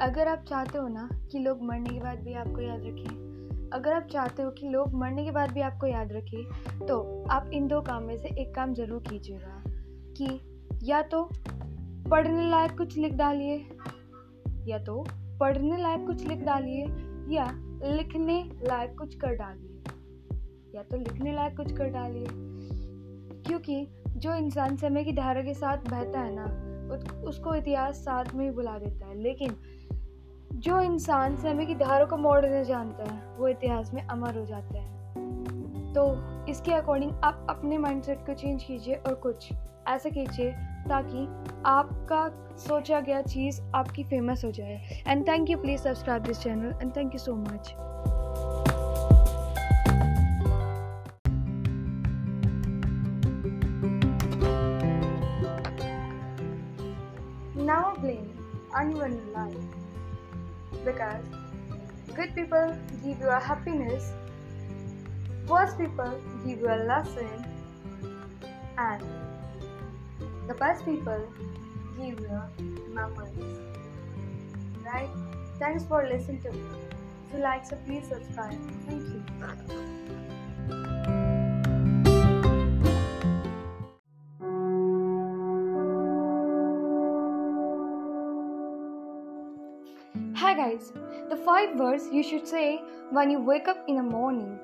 अगर आप चाहते हो ना कि लोग मरने के बाद भी आपको याद रखें, अगर आप चाहते हो कि लोग मरने के बाद भी आपको याद रखें तो आप इन दो काम में से एक काम ज़रूर कीजिएगा कि या तो पढ़ने लायक कुछ लिख डालिए, या तो पढ़ने लायक कुछ लिख डालिए, या लिखने लायक कुछ कर डालिए। या तो लिखने लायक कुछ कर डालिए। क्योंकि जो इंसान समय की धारा के साथ बहता है ना उसको इतिहास साथ में ही बुला देता है। लेकिन जो इंसान समय की धारों को मोड़ना जानता है, वो इतिहास में अमर हो जाता है। तो इसके अकॉर्डिंग आप अपने माइंडसेट को चेंज कीजिए और कुछ ऐसा कीजिए ताकि आपका सोचा गया चीज़ आपकी फ़ेमस हो जाए। And thank you please subscribe this channel and thank you so much Now blame anyone in life because good people give you a happiness, worst people give you a lesson, and the best people give you memories. Right? Thanks for listening to me. If you like, so please subscribe. Thank you. Hi guys, the five words you should say when you wake up in the morning.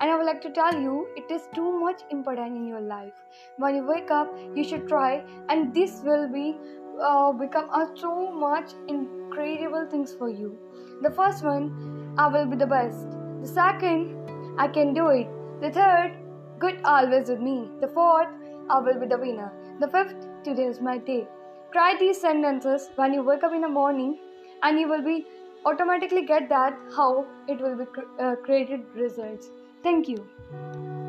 And I would like to tell you it is too much important in your life. When you wake up, you should try, and this will be uh, become a so much incredible things for you. The first one, I will be the best. The second, I can do it. The third, good always with me. The fourth, I will be the winner. The fifth, today is my day. Try these sentences when you wake up in the morning and you will be automatically get that how it will be uh, created results. Thank you